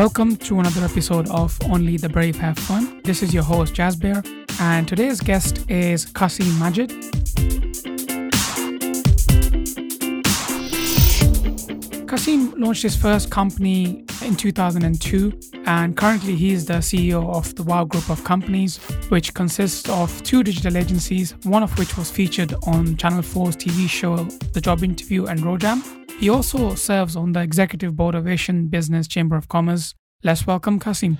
Welcome to another episode of Only the Brave Have Fun. This is your host, Jasbir, and today's guest is Qasim Majid. Launched his first company in 2002, and currently he is the CEO of the Wow Group of Companies, which consists of two digital agencies, one of which was featured on Channel 4's TV show The Job Interview and RoJam. He also serves on the executive board of Asian Business Chamber of Commerce. Let's welcome Qasim.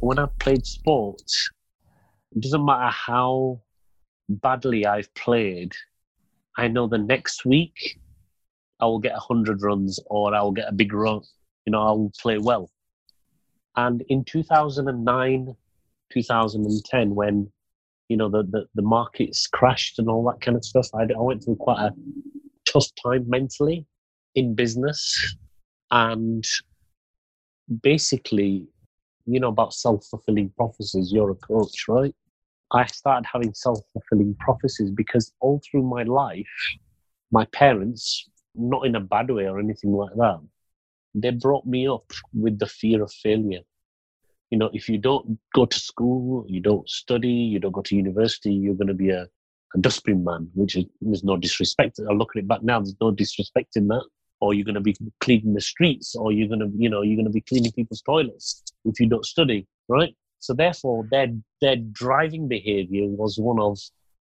When I played sports, it doesn't matter how badly I've played, I know the next week I will get 100 runs or I will get a big run. You know, I will play well. And in 2009, 2010, when you know the, the, the markets crashed and all that kind of stuff. I, I went through quite a tough time mentally in business, and basically, you know about self fulfilling prophecies. You're a coach, right? I started having self fulfilling prophecies because all through my life, my parents, not in a bad way or anything like that, they brought me up with the fear of failure you know, if you don't go to school, you don't study, you don't go to university, you're going to be a, a dustbin man, which is there's no disrespect. I look at it back now, there's no disrespect in that. Or you're going to be cleaning the streets, or you're going to, you know, you're going to be cleaning people's toilets if you don't study, right? So therefore, their their driving behavior was one of,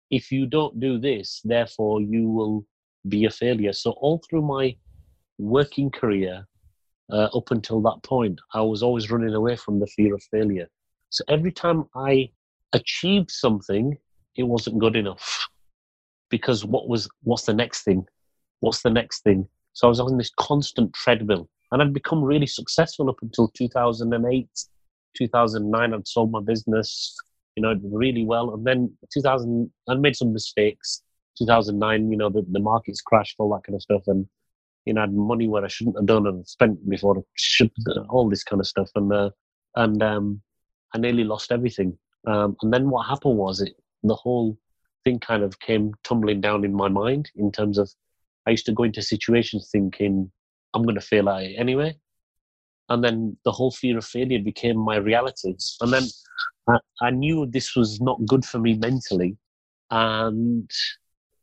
if you don't do this, therefore you will be a failure. So all through my working career, uh, up until that point, I was always running away from the fear of failure. So every time I achieved something, it wasn't good enough because what was what's the next thing? What's the next thing? So I was on this constant treadmill, and I'd become really successful up until 2008, 2009. I'd sold my business, you know, really well, and then 2000, I made some mistakes. 2009, you know, the, the markets crashed, all that kind of stuff, and you know, I had money where I shouldn't have done and spent before should, all this kind of stuff. And, uh, and, um, I nearly lost everything. Um, and then what happened was it, the whole thing kind of came tumbling down in my mind in terms of, I used to go into situations thinking, I'm going to fail at it anyway. And then the whole fear of failure became my reality. And then I, I knew this was not good for me mentally. And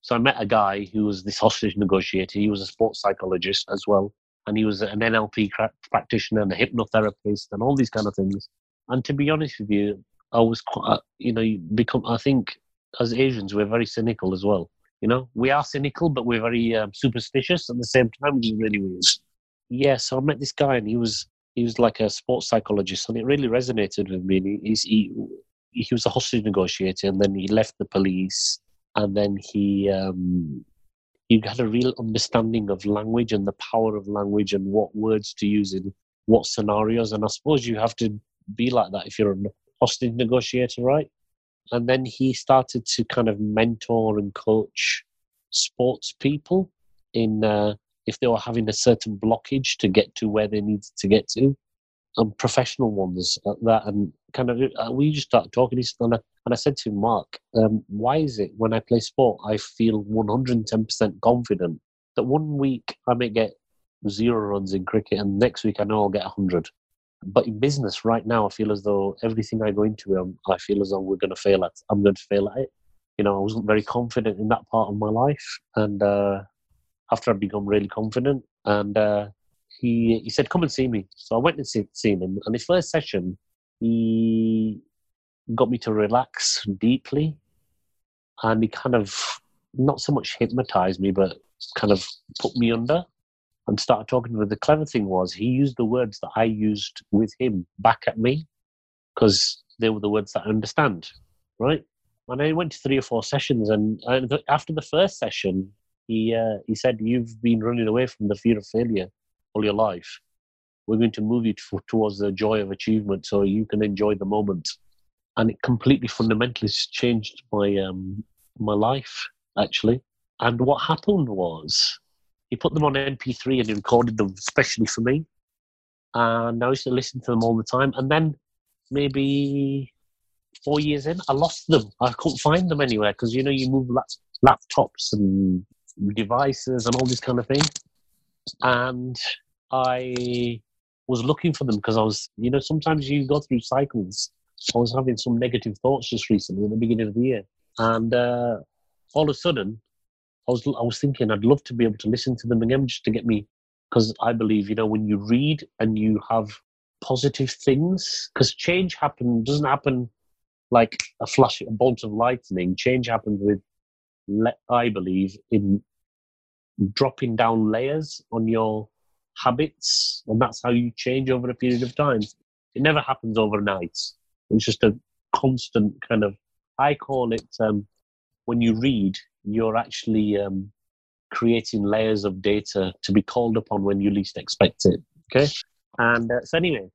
so I met a guy who was this hostage negotiator. He was a sports psychologist as well, and he was an NLP practitioner and a hypnotherapist and all these kind of things. And to be honest with you, I was quite, uh, you know, become. I think as Asians, we're very cynical as well. You know, we are cynical, but we're very um, superstitious at the same time, which is really weird. Yeah, so I met this guy, and he was he was like a sports psychologist, and it really resonated with me. He's, he he was a hostage negotiator, and then he left the police and then he um, he had a real understanding of language and the power of language and what words to use in what scenarios. And I suppose you have to be like that if you're a hostage negotiator, right? And then he started to kind of mentor and coach sports people in uh, if they were having a certain blockage to get to where they needed to get to and professional ones at that. And kind of, uh, we just started talking. And I, and I said to Mark, um, why is it when I play sport, I feel 110% confident that one week I may get zero runs in cricket and next week I know I'll get 100. But in business right now, I feel as though everything I go into, um, I feel as though we're going to fail at. I'm going to fail at it. You know, I wasn't very confident in that part of my life. And uh, after I'd become really confident, and uh, he he said, "Come and see me." So I went and see, seen him. And his first session, he got me to relax deeply, and he kind of not so much hypnotized me, but kind of put me under and started talking to me. The clever thing was he used the words that I used with him back at me because they were the words that I understand, right? And I went to three or four sessions, and, and after the first session, he uh, he said, "You've been running away from the fear of failure all your life. We're going to move you to, towards the joy of achievement so you can enjoy the moment. And it completely fundamentally changed my um, my life actually. And what happened was he put them on MP3 and he recorded them especially for me. And I used to listen to them all the time. And then maybe four years in, I lost them. I couldn't find them anywhere because you know you move laptops and devices and all this kind of thing. and I was looking for them because I was, you know, sometimes you go through cycles. I was having some negative thoughts just recently at the beginning of the year, and uh, all of a sudden, I was I was thinking I'd love to be able to listen to them again just to get me because I believe you know when you read and you have positive things because change happen doesn't happen like a flash a bolt of lightning change happens with I believe in dropping down layers on your habits and that's how you change over a period of time it never happens overnight it's just a constant kind of I call it um, when you read you're actually um, creating layers of data to be called upon when you least expect it. Okay. And uh, so anyway,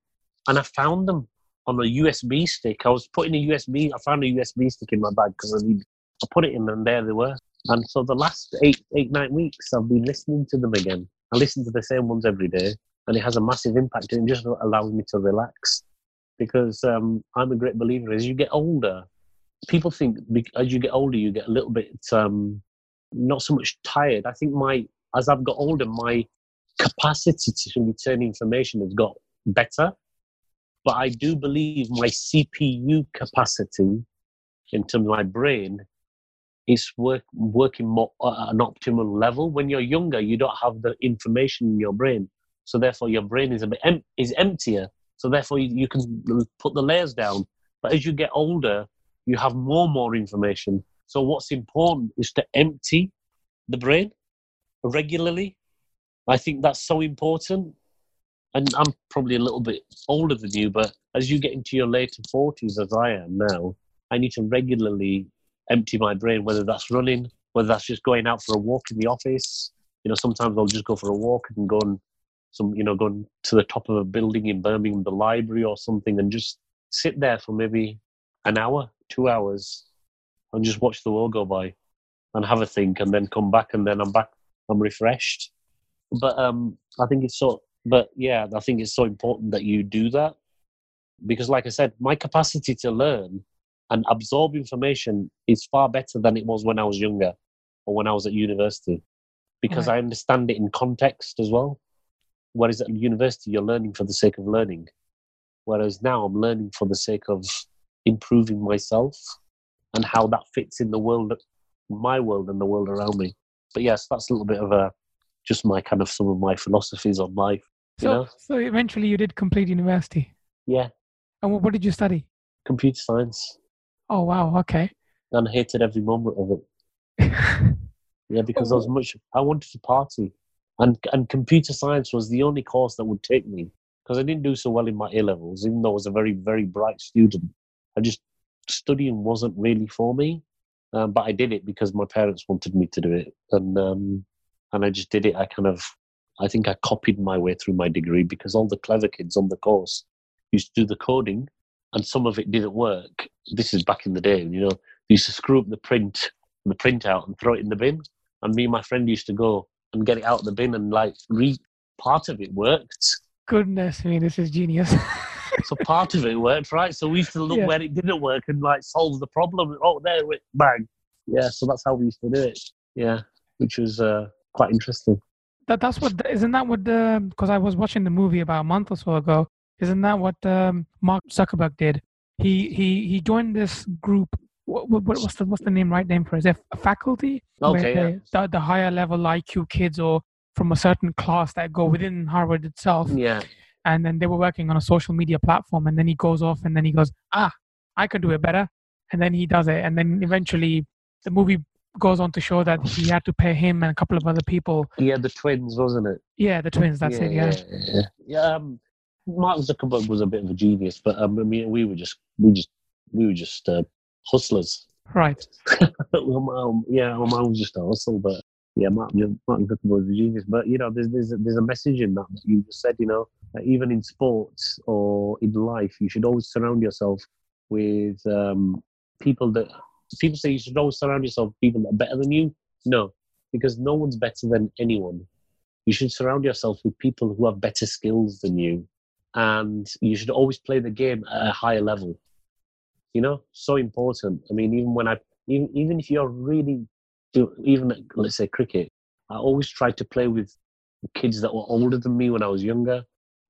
and I found them on a USB stick. I was putting a USB. I found a USB stick in my bag because I need. I put it in, and there they were. And so the last eight, eight, nine weeks, I've been listening to them again. I listen to the same ones every day, and it has a massive impact. It just allows me to relax because um, I'm a great believer. As you get older, people think as you get older, you get a little bit um, not so much tired. I think my as I've got older, my capacity to return information has got better. But I do believe my CPU capacity in terms of my brain is work, working more uh, at an optimal level. When you're younger, you don't have the information in your brain, so therefore your brain is a bit em- is emptier. So therefore you, you can put the layers down. But as you get older, you have more and more information. So what's important is to empty the brain regularly. I think that's so important. And I'm probably a little bit older than you, but as you get into your later 40s, as I am now, I need to regularly empty my brain, whether that's running, whether that's just going out for a walk in the office. You know, sometimes I'll just go for a walk and go and some, you know, going to the top of a building in Birmingham, the library or something, and just sit there for maybe an hour, two hours, and just watch the world go by and have a think and then come back and then I'm back, I'm refreshed. But um, I think it's so, but yeah, I think it's so important that you do that because, like I said, my capacity to learn and absorb information is far better than it was when I was younger or when I was at university because right. I understand it in context as well. Whereas at university, you're learning for the sake of learning. Whereas now I'm learning for the sake of improving myself and how that fits in the world, my world and the world around me. But yes, that's a little bit of a just my kind of some of my philosophies on life. So, know? so eventually you did complete university. Yeah. And what, what did you study? Computer science. Oh wow! Okay. And I hated every moment of it. yeah, because I was much. I wanted to party, and and computer science was the only course that would take me because I didn't do so well in my A levels, even though I was a very very bright student. I just studying wasn't really for me, um, but I did it because my parents wanted me to do it, and um, and I just did it. I kind of, I think I copied my way through my degree because all the clever kids on the course used to do the coding, and some of it didn't work. This is back in the day, you know. They used to screw up the print, the printout, and throw it in the bin. And me and my friend used to go and get it out of the bin and like read. Part of it worked. Goodness me, this is genius. so part of it worked, right? So we used to look yeah. where it didn't work and like solve the problem. Oh, there it bang. Yeah, so that's how we used to do it. Yeah, which was uh, quite interesting. That that's what isn't that what the because I was watching the movie about a month or so ago. Isn't that what um, Mark Zuckerberg did? He he he joined this group. What, what, what's the what's the name right name for it? Is it a faculty? Okay. They, yeah. the, the higher level IQ kids or from a certain class that go within Harvard itself. Yeah and then they were working on a social media platform and then he goes off and then he goes ah i can do it better and then he does it and then eventually the movie goes on to show that he had to pay him and a couple of other people yeah the twins wasn't it yeah the twins that's yeah, it yeah yeah, yeah. Um, mark zuckerberg was a bit of a genius but um, i mean we were just we just we were just uh, hustlers right um, yeah my mom was just a hustle but yeah, Martin, Martin Zuckerberg was a genius. But you know, there's there's a, there's a message in that, that you just said. You know, even in sports or in life, you should always surround yourself with um, people that people say you should always surround yourself with people that are better than you. No, because no one's better than anyone. You should surround yourself with people who have better skills than you, and you should always play the game at a higher level. You know, so important. I mean, even when I even even if you're really even let's say cricket, I always try to play with kids that were older than me when I was younger,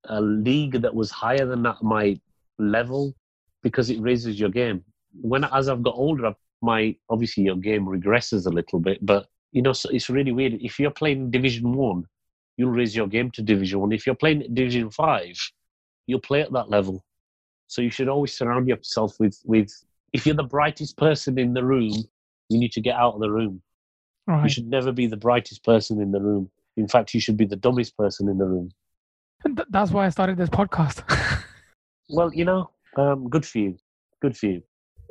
a league that was higher than that, my level, because it raises your game. When as I've got older, my obviously your game regresses a little bit, but you know so it's really weird. If you're playing Division One, you'll raise your game to Division One. If you're playing Division Five, you'll play at that level. So you should always surround yourself with with. If you're the brightest person in the room, you need to get out of the room. Right. You should never be the brightest person in the room. In fact, you should be the dumbest person in the room. Th- That's why I started this podcast. Well, you know, um, good for you. Good for you.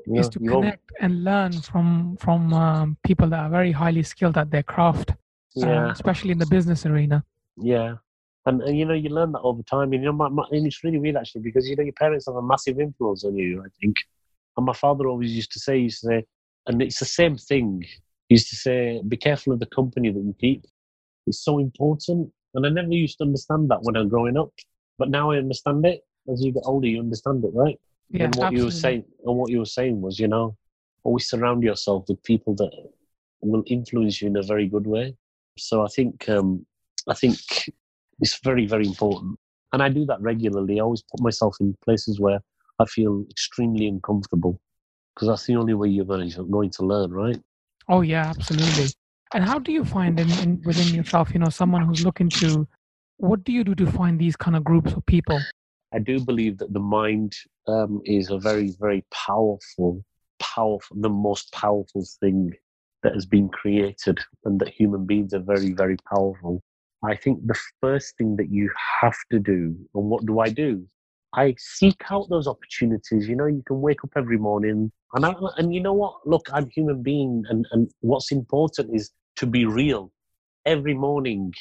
You is know, to connect and learn from from um, people that are very highly skilled at their craft, yeah, especially in the business arena. yeah. And, and you know, you learn that over time. And, you know, my, my, and it's really weird actually because you know your parents have a massive influence on you. I think. And my father always used to say, he used to say, and it's the same thing. He used to say, "Be careful of the company that you keep." It's so important. And I never used to understand that when I was growing up, but now I understand it. As you get older, you understand it, right? Yeah, and what you were saying, and what you were saying was, you know, always surround yourself with people that will influence you in a very good way. So I think, um, I think it's very, very important, and I do that regularly. I always put myself in places where I feel extremely uncomfortable, because that's the only way you're going to, going to learn, right? Oh yeah, absolutely. And how do you find in, in within yourself, you know, someone who's looking to what do you do to find these kind of groups of people? I do believe that the mind um, is a very, very powerful, powerful, the most powerful thing that has been created, and that human beings are very, very powerful. I think the first thing that you have to do, and what do I do? I seek out those opportunities. You know, you can wake up every morning, and I, and you know what? Look, I'm human being, and and what's important is to be real. Every morning,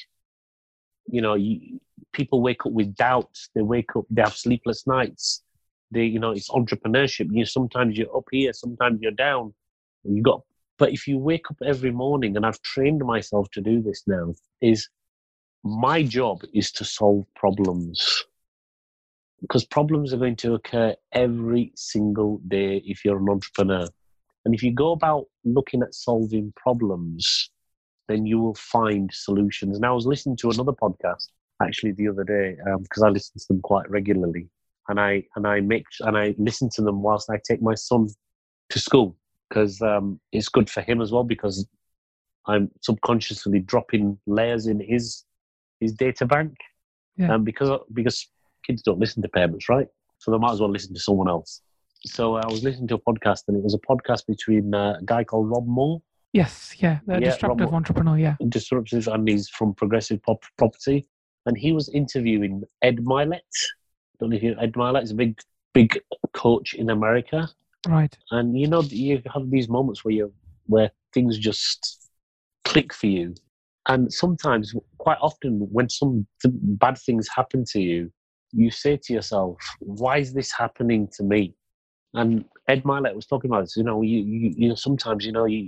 you know, you, people wake up with doubts. They wake up, they have sleepless nights. They, you know, it's entrepreneurship. You sometimes you're up here, sometimes you're down. You got, but if you wake up every morning, and I've trained myself to do this now, is my job is to solve problems because problems are going to occur every single day if you're an entrepreneur. And if you go about looking at solving problems, then you will find solutions. And I was listening to another podcast actually the other day because I listen to them quite regularly, and I and I make and I listen to them whilst I take my son to school because um, it's good for him as well because I'm subconsciously dropping layers in his his data bank, Yeah. um, because because kids don't listen to parents, right? So they might as well listen to someone else. So I was listening to a podcast, and it was a podcast between uh, a guy called Rob Moore, Yes, yeah, the Yeah, disruptive Rob- entrepreneur. Yeah, disruptive, and he's from Progressive Pop- Property, and he was interviewing Ed Mylett. Don't know if you Ed Mylett is a big big coach in America, right. and you know you have these moments where you where things just click for you, and sometimes, quite often, when some th- bad things happen to you, you say to yourself, "Why is this happening to me?" And Ed Mylett was talking about this. You know, you you, you know sometimes you know you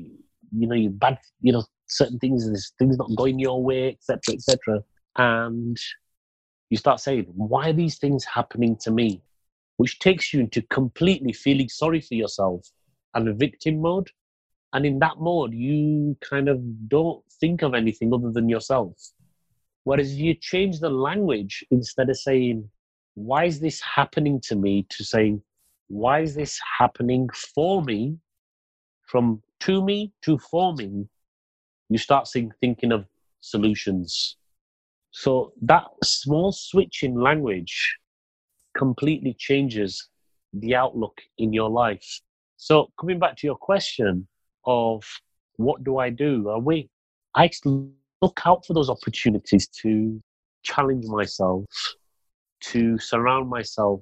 you know you bad you know certain things there's things not going your way, etc. etc. And you start saying, "Why are these things happening to me?" Which takes you into completely feeling sorry for yourself and a victim mode. And in that mode, you kind of don't think of anything other than yourself. Whereas if you change the language instead of saying, why is this happening to me, to saying, why is this happening for me, from to me to for me, you start seeing, thinking of solutions. So that small switch in language completely changes the outlook in your life. So coming back to your question of what do I do? Are we I look out for those opportunities to challenge myself, to surround myself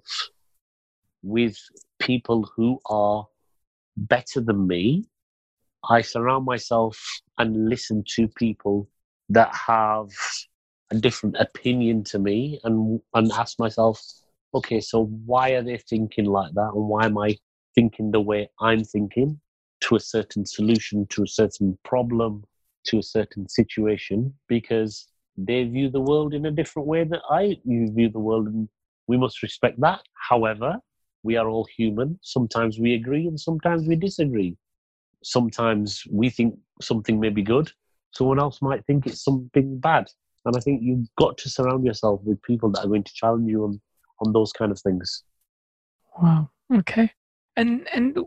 with people who are better than me. I surround myself and listen to people that have a different opinion to me and and ask myself, okay, so why are they thinking like that and why am I thinking the way I'm thinking to a certain solution, to a certain problem, to a certain situation because they view the world in a different way that I view the world, and we must respect that. However, we are all human. Sometimes we agree and sometimes we disagree. Sometimes we think something may be good, someone else might think it's something bad. And I think you've got to surround yourself with people that are going to challenge you on, on those kind of things. Wow. Okay. And and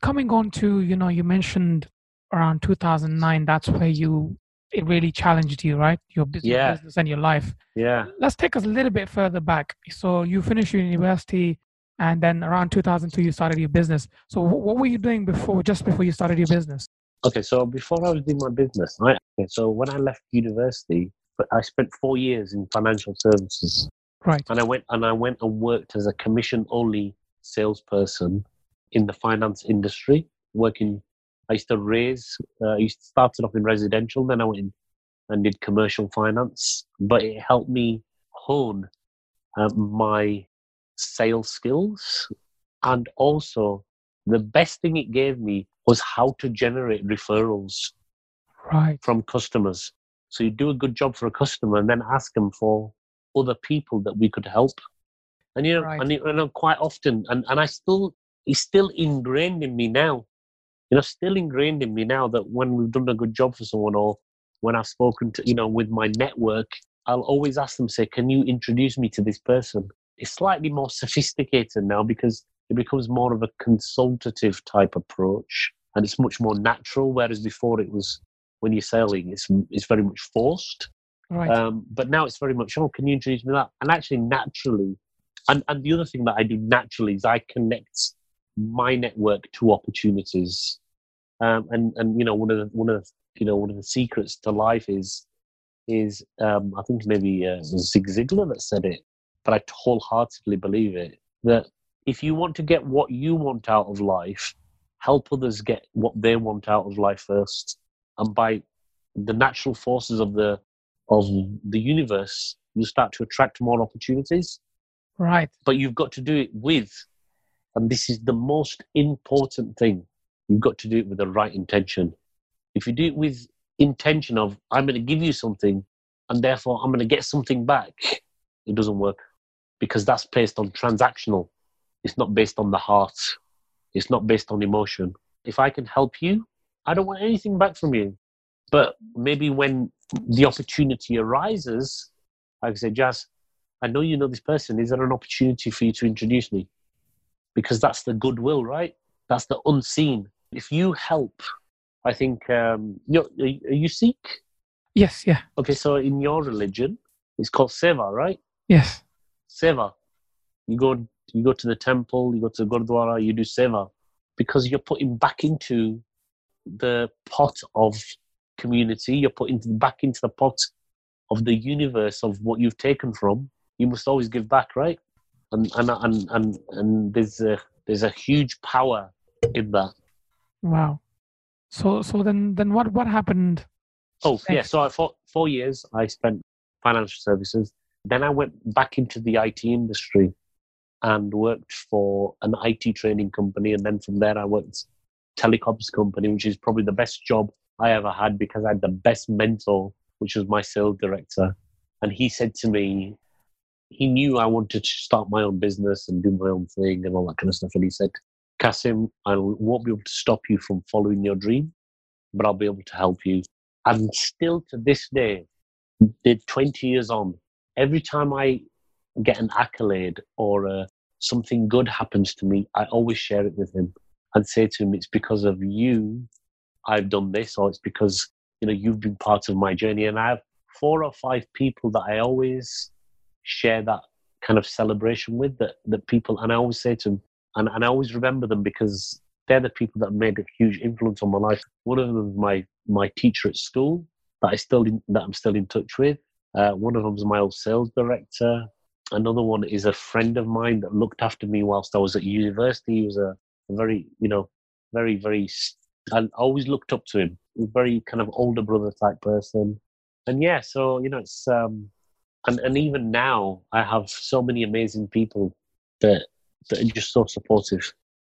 coming on to, you know, you mentioned around 2009, that's where you it really challenged you, right? Your business, Yeah. business and your life. Yeah. Let's take us a little bit further back. So you finished your university, and then around 2002 you started your business. So what were you doing before, just before you started your business? Okay, so before I was doing my business, right? Okay, so when I left university, I spent four years in financial services, Right. and I went and I went and worked as a commission-only salesperson in the finance industry, working. I used to raise. Uh, I used started off in residential, then I went in and did commercial finance. But it helped me hone uh, my sales skills, and also the best thing it gave me was how to generate referrals Right. from customers. So you do a good job for a customer and then ask them for other people that we could help. And you know, Right. and, know, quite often, and, and I still, it's still ingrained in me now. You know, still ingrained in me now that when we've done a good job for someone or when I've spoken to, you know, with my network, I'll always ask them, say, can you introduce me to this person? It's slightly more sophisticated now because it becomes more of a consultative type approach and it's much more natural. Whereas before it was when you're selling, it's it's very much forced. Right. Um, but now it's very much, oh, can you introduce me to that? And actually, naturally, and and the other thing that I do naturally is I connect my network to opportunities. Um, and and you know one of the one of the, you know one of the secrets to life is is um, I think maybe uh, Zig Ziglar that said it, but I wholeheartedly believe it that if you want to get what you want out of life, help others get what they want out of life first, and by the natural forces of the of the universe, you start to attract more opportunities. right. But you've got to do it with, and this is the most important thing. You've got to do it with the right intention. If you do it with intention of I'm going to give you something, and therefore I'm going to get something back, it doesn't work because that's based on transactional. It's not based on the heart. It's not based on emotion. If I can help you, I don't want anything back from you. But maybe when the opportunity arises, I can say, Jazz, I know you know this person. Is there an opportunity for you to introduce me? Because that's the goodwill, right? That's the unseen. If you help, I think, um, you are you Sikh? Yes. Yeah. Okay, so in your religion, it's called seva, right? Yes. Seva. You go, you go to the temple, you go to the gurdwara, you do seva, because you're putting back into the pot of community. You're putting back into the pot of the universe of what you've taken from. You must always give back, right? And and and and, and there's a there's a huge power in that. Wow. So so then then what what happened? Oh yeah, so I for four years I spent financial services. Then I went back into the IT industry and worked for an IT training company, and then from there I worked telecoms company, which is probably the best job I ever had because I had the best mentor, which was my sales director, and he said to me, he knew I wanted to start my own business and do my own thing and all that kind of stuff, and he said, Qasim, I won't be able to stop you from following your dream, but I'll be able to help you and still to this day, the 20 years on, every time I get an accolade or uh, something good happens to me, I always share it with him and say to him, "It's because of you I've done this, or it's because you know you've been part of my journey." And I have four or five people that I always share that kind of celebration with that that people, and I always say to them, and, and I always remember them because they're the people that made a huge influence on my life. One of them is my my teacher at school that I still in, that I'm still in touch with. Uh, one of them is my old sales director. Another one is a friend of mine that looked after me whilst I was at university. He was a, very, you know, very, very. I always looked up to him. Very kind of older brother type person. And yeah, so you know, it's um, and and even now I have so many amazing people that that are just so supportive,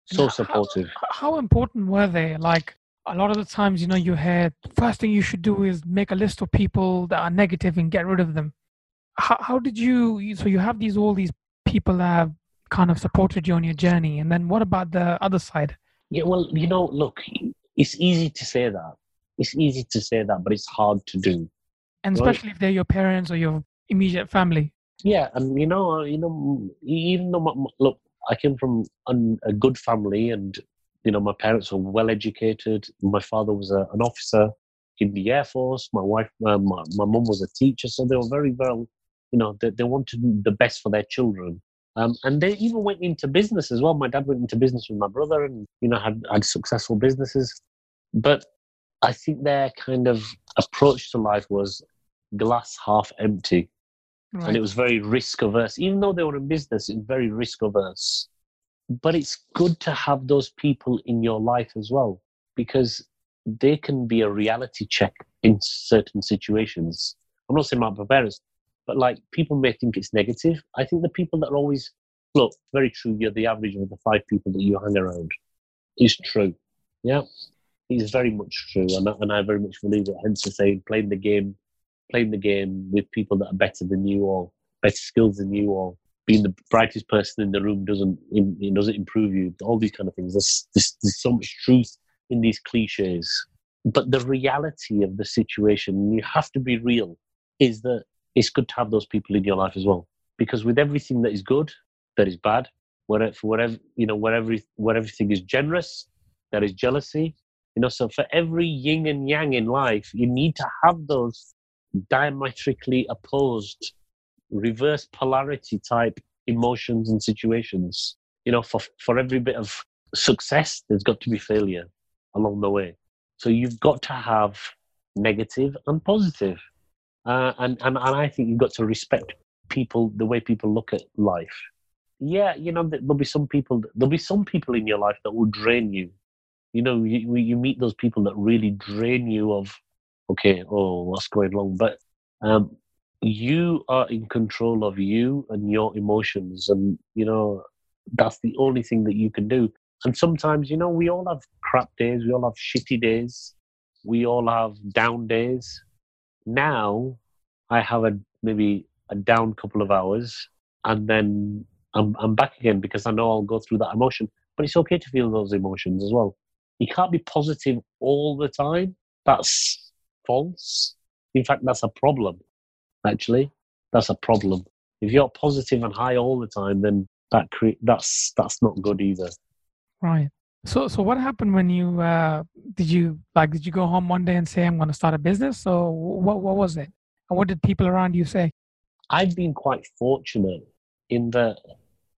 so How- supportive. H- How important were they? Like a lot of the times, you know, you hear first thing you should do is make a list of people that are negative and get rid of them. How, how did you? you- So you have these all these people that have kind of supported you on your journey, and then what about the other side? Yeah, well, you know, look, it's easy to say that. It's easy to say that, but it's hard to do. And especially right? if they're your parents or your immediate family. Yeah, and you know, you know, even though my, look, I came from a good family, and you know, my parents were well educated. My father was a, an officer in the air force. My wife, uh, my my mum was a teacher, so they were very well. You know, they, they wanted the best for their children. Um, and they even went into business as well. My dad went into business with my brother, and you know had had successful businesses. But I think their kind of approach to life was glass half empty. Right. And it was very risk averse. Even though they were in business, it's very risk averse. But it's good to have those people in your life as well because they can be a reality check in certain situations. I'm not saying my parents, but like people may think it's negative. I think the people that are always, look, very true, you're the average of the five people that you hang around is true. Yeah is very much true, and, and I very much believe it. Hence, the saying, playing the game, playing the game with people that are better than you or better skills than you, or being the brightest person in the room doesn't it doesn't improve you. All these kind of things. There's, there's, there's so much truth in these cliches, but the reality of the situation, you have to be real, is that it's good to have those people in your life as well. Because with everything that is good, that is bad, whatever, for whatever you know, whatever where everything is generous, there is jealousy, you know, so for every yin and yang in life, you need to have those diametrically opposed, reverse polarity type emotions and situations. You know, for for every bit of success, there's got to be failure along the way. So you've got to have negative and positive. Uh, and, and and I think you've got to respect people the way people look at life. Yeah, you know there'll be some people there'll be some people in your life that will drain you you know you, you meet those people that really drain you of okay oh what's going wrong? but um, you are in control of you and your emotions and you know that's the only thing that you can do and sometimes you know we all have crap days we all have shitty days we all have down days now i have a maybe a down couple of hours and then I'm, I'm back again because i know i'll go through that emotion but it's okay to feel those emotions as well you can't be positive all the time. That's false. In fact, that's a problem, actually. That's a problem. If you're positive and high all the time, then that cre- that's that's not good either. Right. So so what happened when you uh, did you like did you go home one day and say I'm going to start a business? So, what what was it? And what did people around you say? I've been quite fortunate in that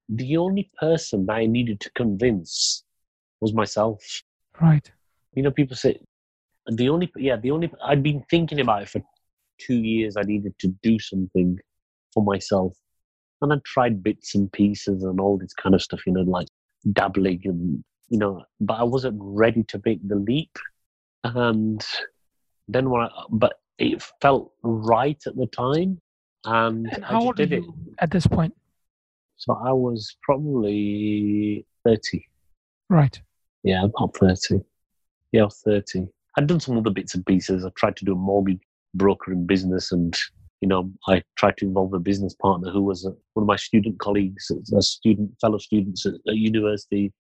the only person that I needed to convince was myself. Right. You know, people say the only yeah the only I'd been thinking about it for two years. I needed to do something for myself, and I tried bits and pieces and all this kind of stuff. You know, like dabbling and you know, but I wasn't ready to make the leap. And then when I, but it felt right at the time, and, and how I old did it at this point. So I was probably thirty. Right. Yeah, about 30. Yeah, 30. I'd done some other bits and pieces. I tried to do a mortgage brokering business and, you know, I tried to involve a business partner who was a, one of my student colleagues, a student, fellow students at, at university.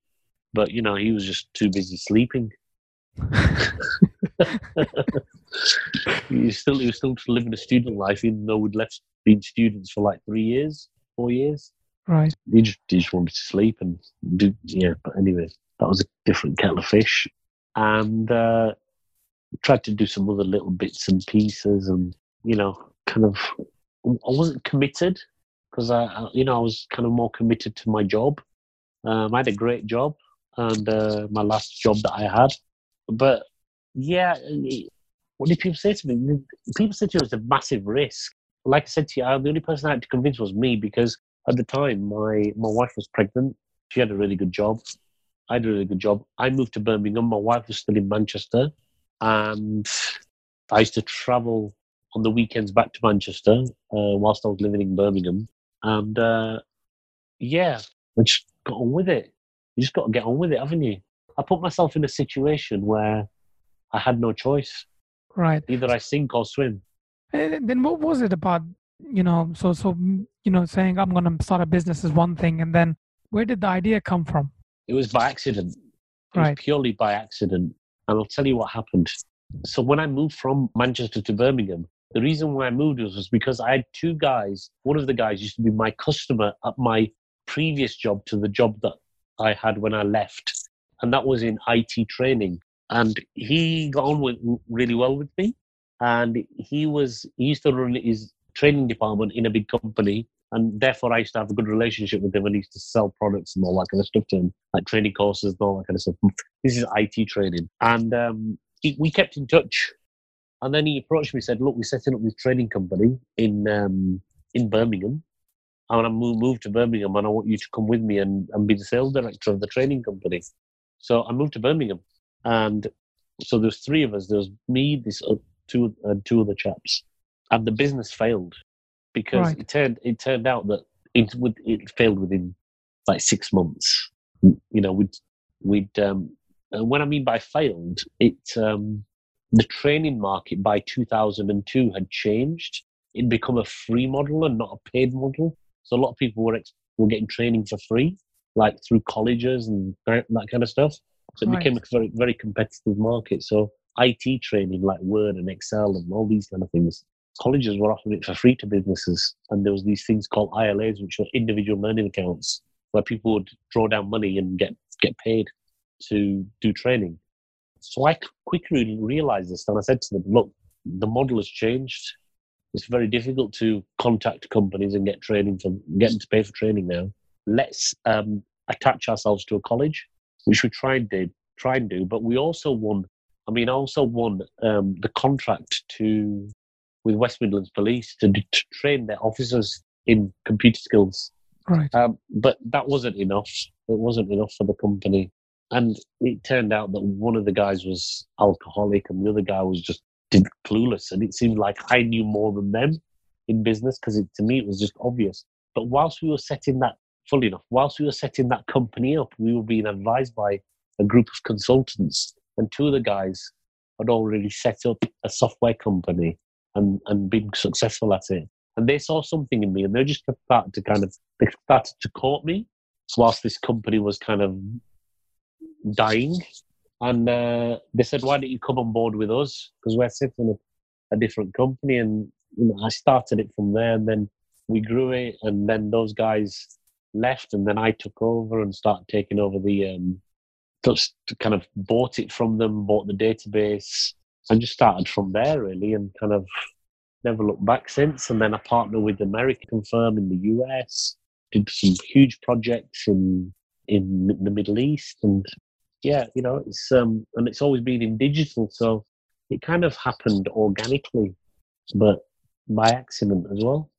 But, you know, he was just too busy sleeping. he was still he was still living a student life, even though we'd left being students for like three years, four years. Right. He just, he just wanted to sleep and do yeah. But anyway, that was a different kettle of fish. And uh, tried to do some other little bits and pieces, and you know, kind of, I wasn't committed because I, you know, I was kind of more committed to my job. Um, I had a great job, and uh, my last job that I had, but yeah, what did people say to me? People said to me it was a massive risk. Like I said to you, I, the only person I had to convince was me because at the time my my wife was pregnant. She had a really good job. I did a really good job. I moved to Birmingham. My wife was still in Manchester, and I used to travel on the weekends back to Manchester uh, whilst I was living in Birmingham. And uh, yeah, I just got on with it. You just got to get on with it, haven't you? I put myself in a situation where I had no choice. Right. Either I sink or swim. And then what was it about? You know, so so you know, saying I'm going to start a business is one thing, and then where did the idea come from? It was by accident. It right. was purely by accident. And I'll tell you what happened. So when I moved from Manchester to Birmingham, The reason why I moved was, was because I had two guys. One of the guys used to be my customer at my previous job to the job that I had when I left, and that was in IT training. And he got on with really well with me, and he was he used to run his training department in a big company, and therefore I used to have a good relationship with him, and he used to sell products and all that kind of stuff to him, like training courses and all that kind of stuff. This is IT training, and um, he, we kept in touch. And then he approached me and said, "Look, we're setting up this training company in um, in Birmingham. I want to move, to Birmingham, and I want you to come with me and, and be the sales director of the training company." So I moved to Birmingham, and so there's three of us. There was me, this uh, two and two other chaps, and the business failed because Right. it turned it turned out that it would it failed within like six months. You know, we'd we'd um, and when I mean by failed, it um, the training market by 2002 had changed. It'd become a free model and not a paid model. So a lot of people were ex- were getting training for free, like through colleges and that that kind of stuff. So it Right. became a very very competitive market. So IT training like Word and Excel and all these kind of things, colleges were offering it for free to businesses, and there was these things called ILAs, which were individual learning accounts, where people would draw down money and get get paid to do training. So I quickly realized this, and I said to them, "Look, the model has changed. It's very difficult to contact companies and get training for getting to pay for training now. Let's um, attach ourselves to a college, which we try and did try and do. But we also won. I mean, I also won um, the contract to with West Midlands Police to, to train their officers in computer skills. Right. Um, but that wasn't enough. It wasn't enough for the company. And it turned out that one of the guys was alcoholic and the other guy was just did- clueless. And it seemed like I knew more than them in business because to me it was just obvious. But whilst we were setting that, fully enough, whilst we were setting that company up, we were being advised by a group of consultants. And two of the guys had already set up a software company and, and been successful at it. And they saw something in me and they just started to kind of, they started to court me whilst this company was kind of dying. And uh, they said, why don't you come on board with us? Because we're setting up a different company. And you know, I started it from there and then we grew it. And then those guys left and then I took over and started taking over the, um, just kind of bought it from them, bought the database and just started from there really and kind of never looked back since. And then I partnered with an American firm in the US, did some huge projects in in the Middle East, and yeah, you know, it's um and it's always been in digital, so it kind of happened organically, but by accident as well.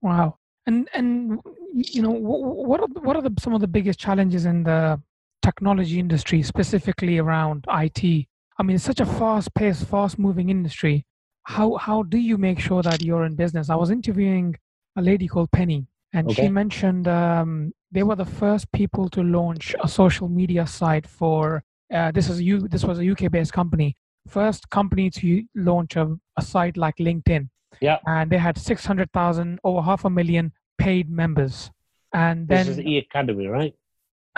Wow. And and you know what are what are the, some of the biggest challenges in the technology industry, specifically around IT? I mean, it's such a fast-paced, fast-moving industry. How how do you make sure that you're in business? I was interviewing a lady called Penny, and she mentioned um, they were the first people to launch a social media site for. Uh, this is you. This was a UK-based company. First company to launch a, a site like LinkedIn Yeah, and they had 600,000, over half a million paid members. And then this is E Academy, right?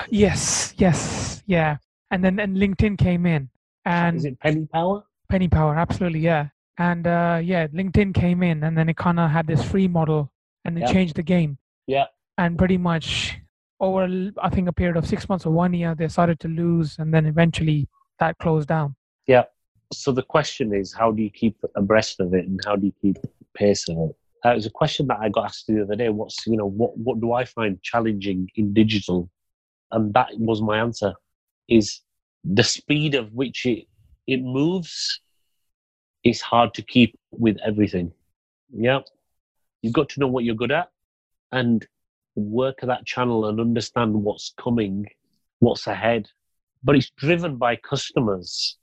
yes, yes, yeah. And then and LinkedIn came in and is it Penny Power? Penny Power, absolutely, yeah. And uh, yeah, LinkedIn came in and then it kind of had this free model and it Yeah. changed the game. Yeah. And pretty much over, I think, a period of six months or one year, they started to lose and then eventually that closed down. Yeah. So the question is, how do you keep abreast of it, and how do you keep pace of it? Uh, it was a question that I got asked the other day. What's you know what what do I find challenging in digital? And that was my answer: is the speed of which it it moves is hard to keep with everything. Yeah, you've got to know what you're good at and work that channel and understand what's coming, what's ahead. But it's driven by customers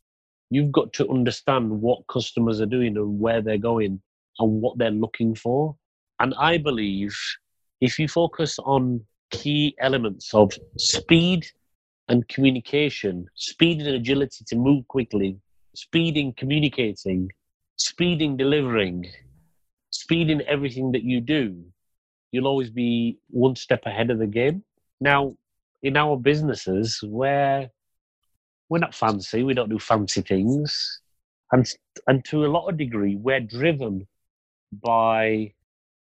you've got to understand what customers are doing and where they're going and what they're looking for. And I believe if you focus on key elements of speed and communication, speed and agility to move quickly, speed in communicating, speed in delivering, speed in everything that you do, you'll always be one step ahead of the game. Now, in our businesses, where we're not fancy. We don't do fancy things, and and to a lot of degree, we're driven by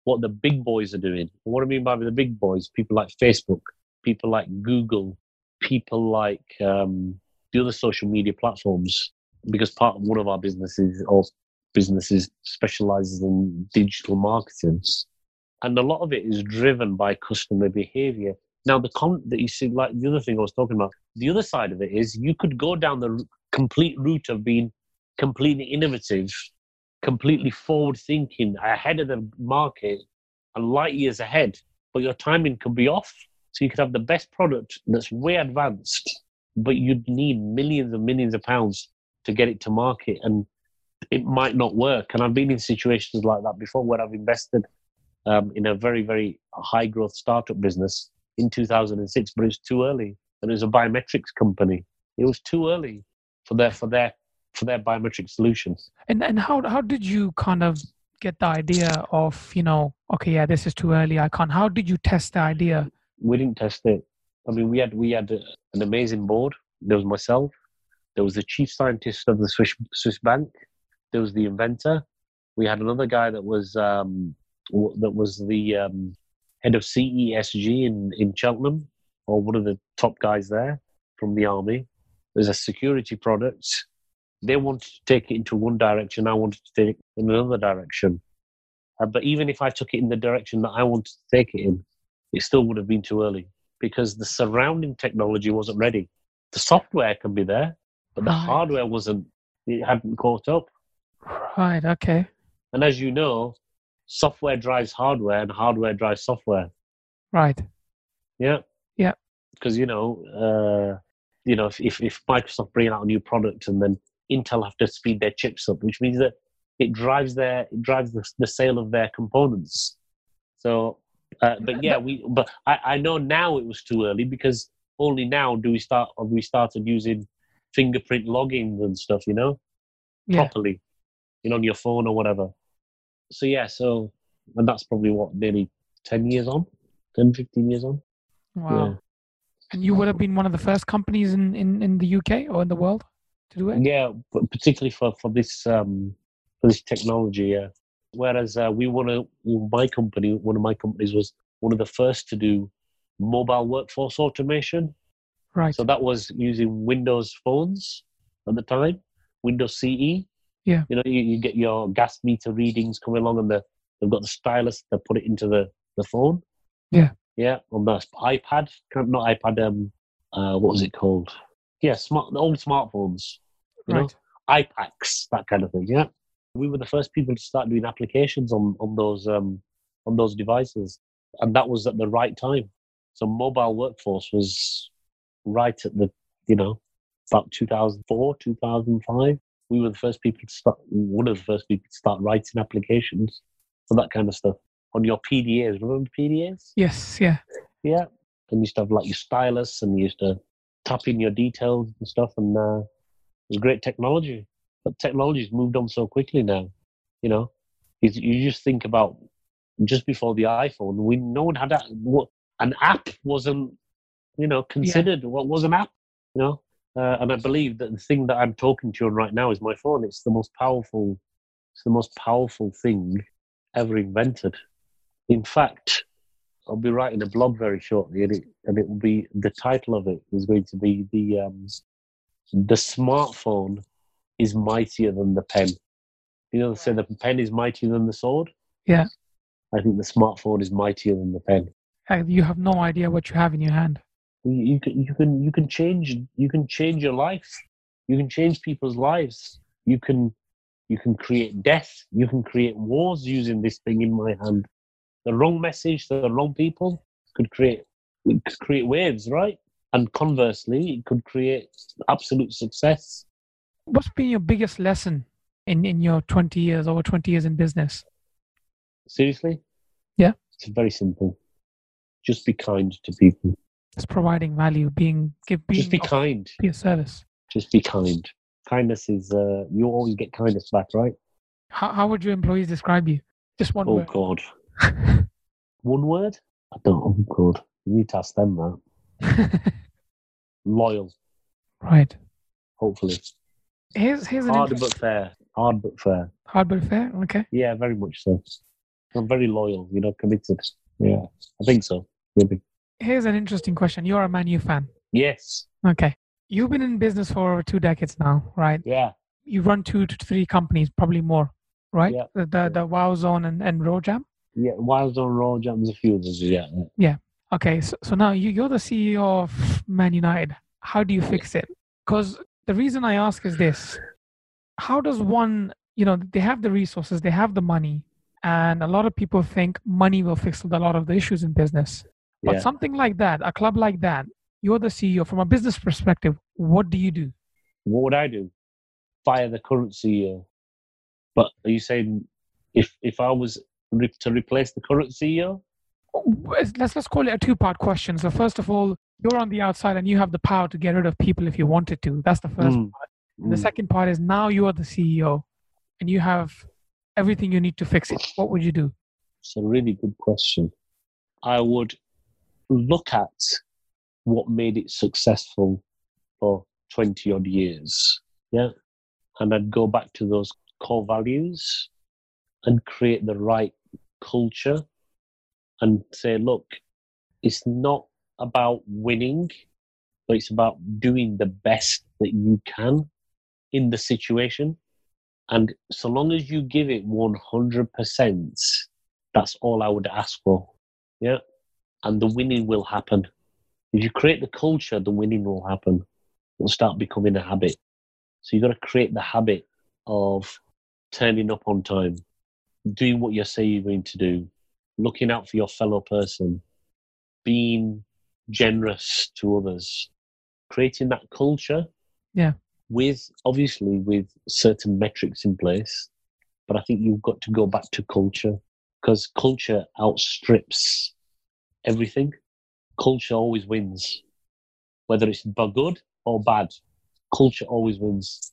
what the big boys are doing. What I mean by the big boys, people like Facebook, people like Google, people like um, the other social media platforms, because part of one of our businesses or businesses specializes in digital marketing. And a lot of it is driven by customer behavior. Now, the con that you see, like the other thing I was talking about, the other side of it is you could go down the complete route of being completely innovative, completely forward thinking, ahead of the market, and light years ahead, but your timing could be off. So you could have the best product that's way advanced, but you'd need millions and millions of pounds to get it to market. And it might not work. And I've been in situations like that before where I've invested um, in a very, very high growth startup business in 2006, but it was too early. And it was a biometrics company. It was too early for their for their for their biometric solutions. And and how how did you kind of get the idea of you know okay yeah this is too early I can't. How did you test the idea? We didn't test it. I mean we had we had an amazing board. There was myself. There was the chief scientist of the Swiss Swiss bank. There was the inventor. We had another guy that was um, that was the um, head of CESG in in Cheltenham, or one of the top guys there from the army. There's a security product. They wanted to take it into one direction. I wanted to take it in another direction. Uh, but even if I took it in the direction that I wanted to take it in, it still would have been too early because the surrounding technology wasn't ready. The software can be there, but the right. hardware wasn't. It hadn't caught up. Right. Okay. And as you know, software drives hardware, and hardware drives software. Right. Yeah. Yeah. Because you know, uh, you know, if, if, if Microsoft bring out a new product and then Intel have to speed their chips up, which means that it drives their it drives the, the sale of their components. So, uh, but yeah, we but I, I know now it was too early because only now do we start we started using fingerprint logging and stuff, you know, yeah. properly, you know, on your phone or whatever. So yeah, so and that's probably what nearly ten years on, 10, 15 years on. Wow. Yeah. And you would have been one of the first companies in, in, in the UK or in the world to do it. Yeah, particularly for for this um, for this technology. Yeah. Whereas uh, we want to, my company, one of my companies was one of the first to do mobile workforce automation. Right. So that was using Windows phones at the time, Windows CE. Yeah. You know, you, you get your gas meter readings coming along, and the, they've got the stylus that put it into the, the phone. Yeah. Yeah, on the iPad, not iPad. Um, uh, what was it called? Yeah, smart, the old smartphones. You right. know, iPAQs, that kind of thing. Yeah, we were the first people to start doing applications on on those um on those devices, and that was at the right time. So mobile workforce was right at the you know about 2004 2005 we were the first people to start one of the first people to start writing applications for that kind of stuff on your PDAs. Remember PDAs? Yes, yeah. Yeah. And you used to have like your stylus and you used to tap in your details and stuff. And uh, it was great technology. But technology's moved on so quickly now. You know, you, you just think about just before the iPhone, we no one had that. What an app wasn't, you know, considered. Yeah. What was an app? You know, uh, and I believe that the thing that I'm talking to you on right now is my phone. It's the most powerful. It's the most powerful thing ever invented. In fact, I'll be writing a blog very shortly, and it and it will be the title of it is going to be the um, the smartphone is mightier than the pen. You know, they say the pen is mightier than the sword. Yeah, I think the smartphone is mightier than the pen. Uh, you have no idea what you have in your hand. You, you can you can you can change you can change your life. You can change people's lives. You can you can create death. You can create wars using this thing in my hand. The wrong message to the wrong people could create could create waves, right? And conversely, it could create absolute success. What's been your biggest lesson in, in your 20 years, over 20 years in business? Seriously? Yeah. It's very simple. Just be kind to people. Just providing value, being give being just be kind. Be a service. Just be kind kindness is uh, you always get kindness back, right? How how would your employees describe you? Just one oh, word. Oh god. one word? I don't. Oh God. You need to ask them that. Loyal. Right. Hopefully. Here's here's harder but fair. Hard but fair. Hard but fair. Okay. Yeah, very much so. I'm very loyal, you know, committed. Yeah, I think so. Maybe. Here's an interesting question. You're a Man U fan. Yes. Okay. You've been in business for over two decades now, right? Yeah. You run two to three companies, probably more, right? Yeah. The the, the Wow Zone and, and Road Jam. Yeah. Wild on Raw Jams, a few others. Yeah. Yeah. Okay, so, so now you, you're the CEO of Man United. How do you fix it? Because the reason I ask is this how does one, you know, they have the resources, they have the money, and a lot of people think money will fix a lot of the issues in business. But Yeah. something like that, a club like that, you're the CEO from a business perspective, what do you do? What would I do? Fire the current CEO. But are you saying if if I was re- to replace the current CEO? Let's let's call it a two-part question. So first of all, you're on the outside and you have the power to get rid of people if you wanted to. That's the first Mm, part. The mm. second part is now you are the CEO and you have everything you need to fix it. What would you do? It's a really good question. I would look at what made it successful for 20 odd years. Yeah. And I'd go back to those core values and create the right culture and say, look, it's not about winning, but it's about doing the best that you can in the situation. And so long as you give it 100%, that's all I would ask for. Yeah. And the winning will happen. If you create the culture, the winning will happen. It'll start becoming a habit. So you've got to create the habit of turning up on time, doing what you say you're going to do, looking out for your fellow person, being generous to others, creating that culture. Yeah. With obviously with certain metrics in place. But I think you've got to go back to culture because culture outstrips everything. Culture always wins, whether it's good or bad. Culture always wins.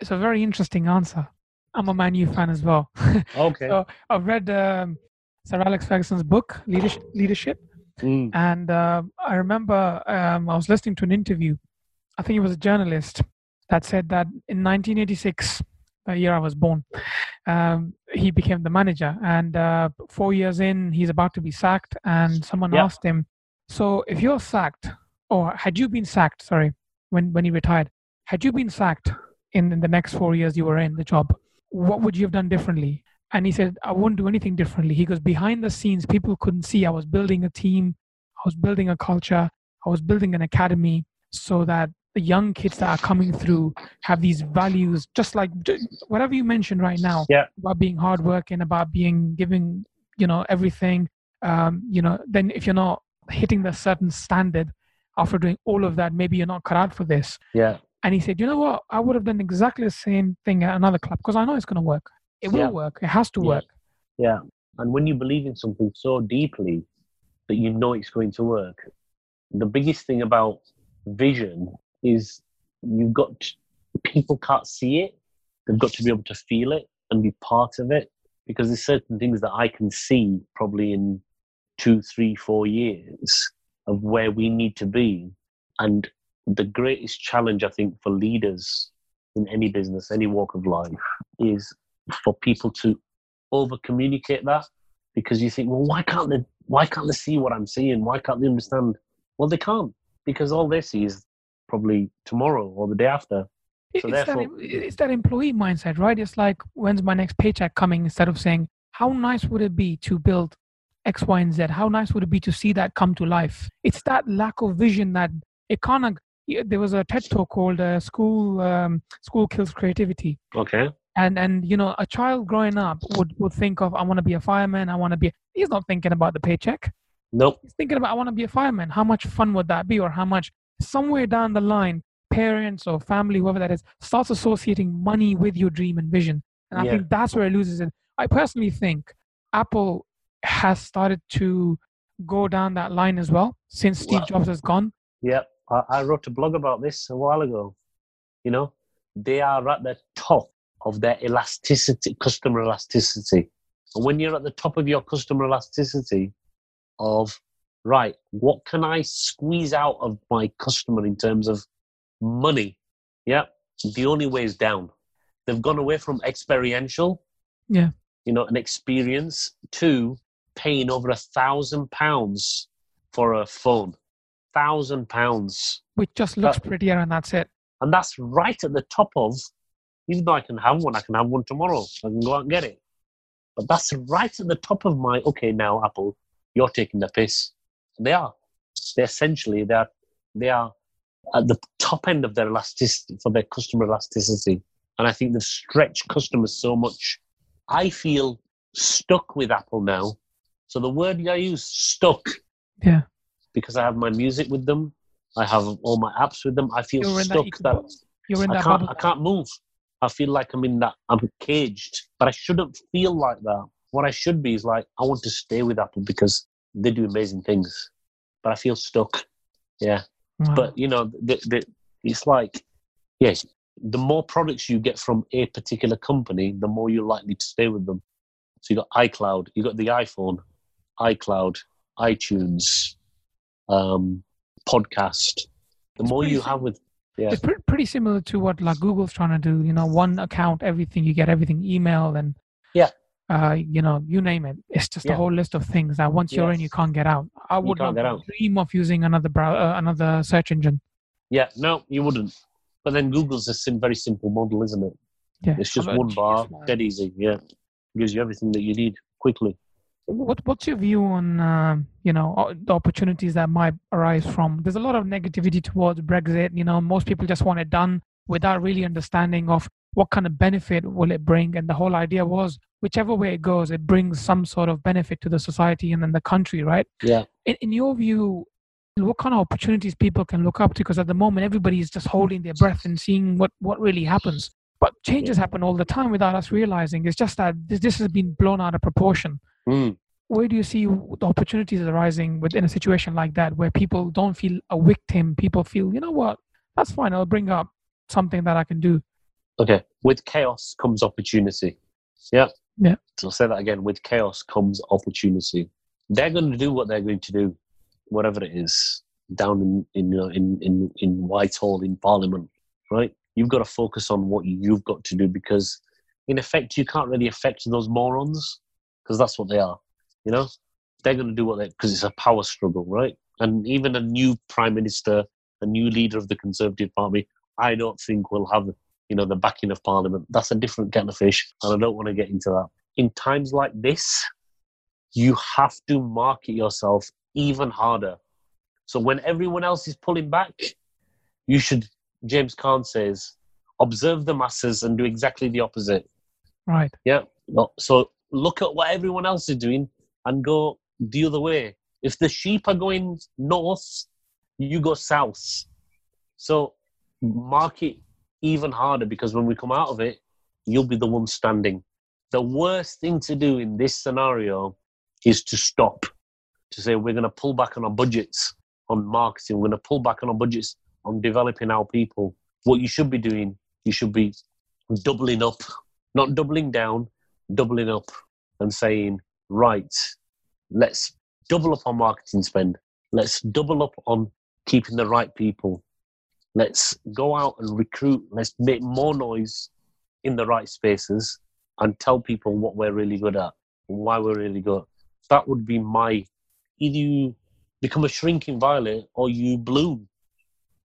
It's a very interesting answer. I'm a Man U fan as well. Okay. so I've read um, Sir Alex Ferguson's book, Leadership. Leadership Mm, and uh, I remember um, I was listening to an interview. I think it was a journalist that said that in 1986, the year I was born, um, he became the manager. And uh, four years in, he's about to be sacked. And someone Yeah. asked him, "So if you're sacked, or had you been sacked? Sorry, when when he retired, had you been sacked in, in the next four years you were in the job, what would you have done differently?" And he said, I won't do anything differently. He goes, behind the scenes, people couldn't see. I was building a team, I was building a culture, I was building an academy so that the young kids that are coming through have these values, just like whatever you mentioned right now Yeah. about being hardworking, about being giving, you know, everything. Um, you know, then if you're not hitting the certain standard after doing all of that, maybe you're not cut out for this. yeah. And he said, you know what? I would have done exactly the same thing at another club because I know it's going to work. It will Yeah. work. It has to Yeah. work. Yeah. And when you believe in something so deeply that you know it's going to work, the biggest thing about vision is you've got to, people can't see it. They've got to be able to feel it and be part of it because there's certain things that I can see probably in two, three, four years of where we need to be. And the greatest challenge, I think, for leaders in any business, any walk of life, is for people to over communicate that because you think, well, why can't they? Why can't they see what I'm seeing? Why can't they understand? Well, they can't because all they see is probably tomorrow or the day after. So it's, that, it's that employee mindset, right? It's like, when's my next paycheck coming? Instead of saying, how nice would it be to build X, Y, and Z? How nice would it be to see that come to life? It's that lack of vision that it kind of. There was a TED talk called uh, "School um, School Kills Creativity," Okay. And and you know, a child growing up would would think of, "I want to be a fireman. I want to be." He's not thinking about the paycheck. Nope. He's thinking about, "I want to be a fireman." How much fun would that be, or how much somewhere down the line parents or family, whoever that is, starts associating money with your dream and vision. And I think that's where it loses it. I personally think Apple has started to go down that line as well since Steve Wow. Jobs has gone. Yep. I, I wrote a blog about this a while ago. You know, they are at the top of their elasticity, customer elasticity. And when you're at the top of your customer elasticity of, right, what can I squeeze out of my customer in terms of money? Yeah. The only way is down. they've gone away from experiential, Yeah. you know, an experience to paying over a thousand pounds for a phone. Thousand pounds. Which just looks That- prettier and that's it. And that's right at the top of, even though I can have one, I can have one tomorrow. I can go out and get it. But that's right at the top of my, okay, now Apple, you're taking the piss. They are. They essentially, they are, they are at the top end of their elasticity, for their customer elasticity. And I think they've stretched customers so much. I feel stuck with Apple now. So the word I use, stuck. Yeah. Because I have my music with them. I have all my apps with them. I feel You're in that stuck that You're in I that can't, bubble. I can't move. I feel like I'm in that, I'm caged, but I shouldn't feel like that. What I should be is like, I want to stay with Apple because they do amazing things, but I feel stuck. Yeah. Wow. But, you know, the, the, it's like, yes, the more products you get from a particular company, the more you're likely to stay with them. So you got iCloud, you got the iPhone, iCloud, iTunes, um, podcast. The more you have with, yeah. It's pre- pretty similar to what like Google's trying to do. You know, one account, everything you get, everything email and Yeah. uh, you know, you name it. It's just a whole list of things that once you're in, you can't get out. I would not out. dream of using another brow- uh, another search engine. Yeah, no, you wouldn't. But then Google's a sim- very simple model, isn't it? Yeah, It's just one bar, dead easy. Yeah, gives you everything that you need quickly. What What's your view on um, you know the opportunities that might arise from? There's a lot of negativity towards Brexit. You know, most people just want it done without really understanding of what kind of benefit will it bring. And the whole idea was, whichever way it goes, it brings some sort of benefit to the society and then the country, right? Yeah, In, in your view, what kind of opportunities people can look up to? Because at the moment, everybody is just holding their breath and seeing what what really happens. But changes happen all the time without us realizing. It's just that this, this has been blown out of proportion Mm. Where do you see the opportunities arising within a situation like that where people don't feel a victim people feel you know what that's fine i'll bring up something that i can do Okay. With chaos comes opportunity. Yeah. Yeah. So I'll say that again. With chaos comes opportunity. They're going to do what they're going to do, whatever it is, down in in you know, in, in in Whitehall in Parliament, right? You've got to focus on what you've got to do because, in effect, you can't really affect those morons because that's what they are. You know, they're going to do what they because it's a power struggle, right? And even a new prime minister, a new leader of the Conservative Party, I don't think will have you know, the backing of Parliament. That's a different kettle of fish, and I don't want to get into that. In times like this, you have to market yourself even harder. So when everyone else is pulling back, you should, James Kahn says, observe the masses and do exactly the opposite. right Yeah. So look at what everyone else is doing and go the other way. If the sheep are going north, you go south. So market even harder because when we come out of it, you'll be the one standing. The worst thing to do in this scenario is to stop, to say we're going to pull back on our budgets on marketing, we're going to pull back on our budgets on developing our people. What you should be doing, you should be doubling up, not doubling down, doubling up and saying, right, let's double up on marketing spend. Let's double up on keeping the right people. Let's go out and recruit. Let's make more noise in the right spaces and tell people what we're really good at and why we're really good. That would be my either you become a shrinking violet or you bloom.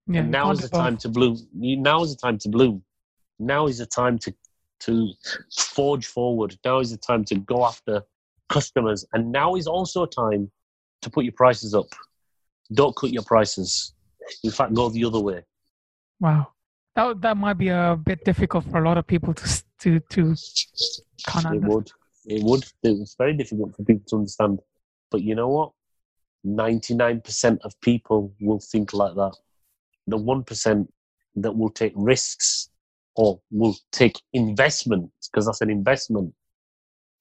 yeah and now is the both. time to bloom. Now is the time to bloom. Now is the time to to forge forward. Now is the time to go after customers, and now is also a time to put your prices up. Don't cut your prices. In fact, go the other way. wow that, that might be a bit difficult for a lot of people to to to kind of It would. It would. It's very difficult for people to understand. But you know what? 99% of people will think like that. The 1% that will take risks or will take investment, because that's an investment,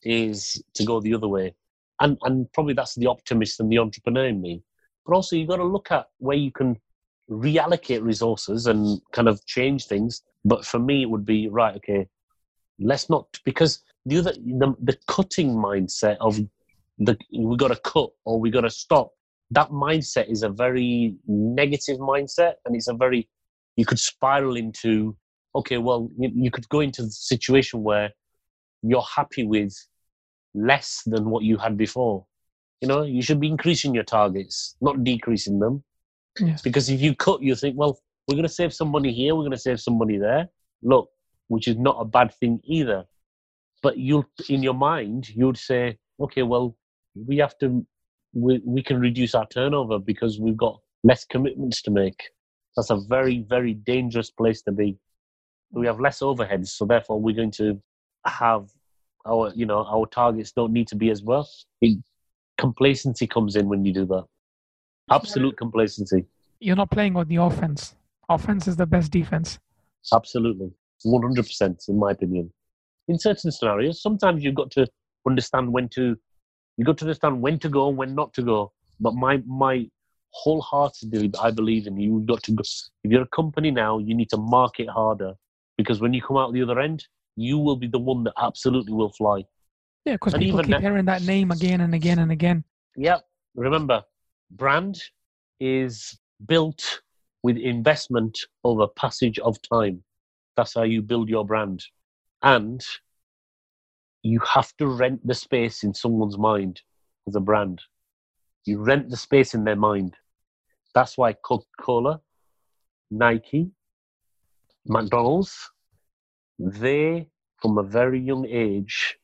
is to go the other way. And, and probably that's the optimist and the entrepreneur in me. But also, you've got to look at where you can reallocate resources and kind of change things. But for me, it would be right, okay, let's not, because the other, the, the cutting mindset of the we've got to cut or we've got to stop, that mindset is a very negative mindset and it's a very, you could spiral into, okay, well, you, you could go into the situation where you're happy with less than what you had before. You know, you should be increasing your targets, not decreasing them. Yes. Because if you cut, you think, well, we're going to save some money here, we're going to save some money there. Look, which is not a bad thing either. But you'll, in your mind, you'd say, okay, well, we have to, we, we can reduce our turnover because we've got less commitments to make. That's a very, very dangerous place to be. We have less overheads, so therefore we're going to have our, you know, our targets don't need to be as well. It, complacency comes in when you do that. Absolute complacency. You're not playing on the offense. Offense is the best defense. Absolutely. 100% in my opinion. In certain scenarios, sometimes you've got to understand when to, you've got to understand when to go and when not to go. But my, my wholeheartedly, I believe in you. You've got to go. If you're a company now, you need to market harder because when you come out the other end, you will be the one that absolutely will fly. Yeah, because people even keep that- hearing that name again and again and again. Yep. Remember, brand is built with investment over passage of time. That's how you build your brand. And you have to rent the space in someone's mind as a brand. You rent the space in their mind. That's why Coca Cola, Nike, McDonald's, they, from a very young age,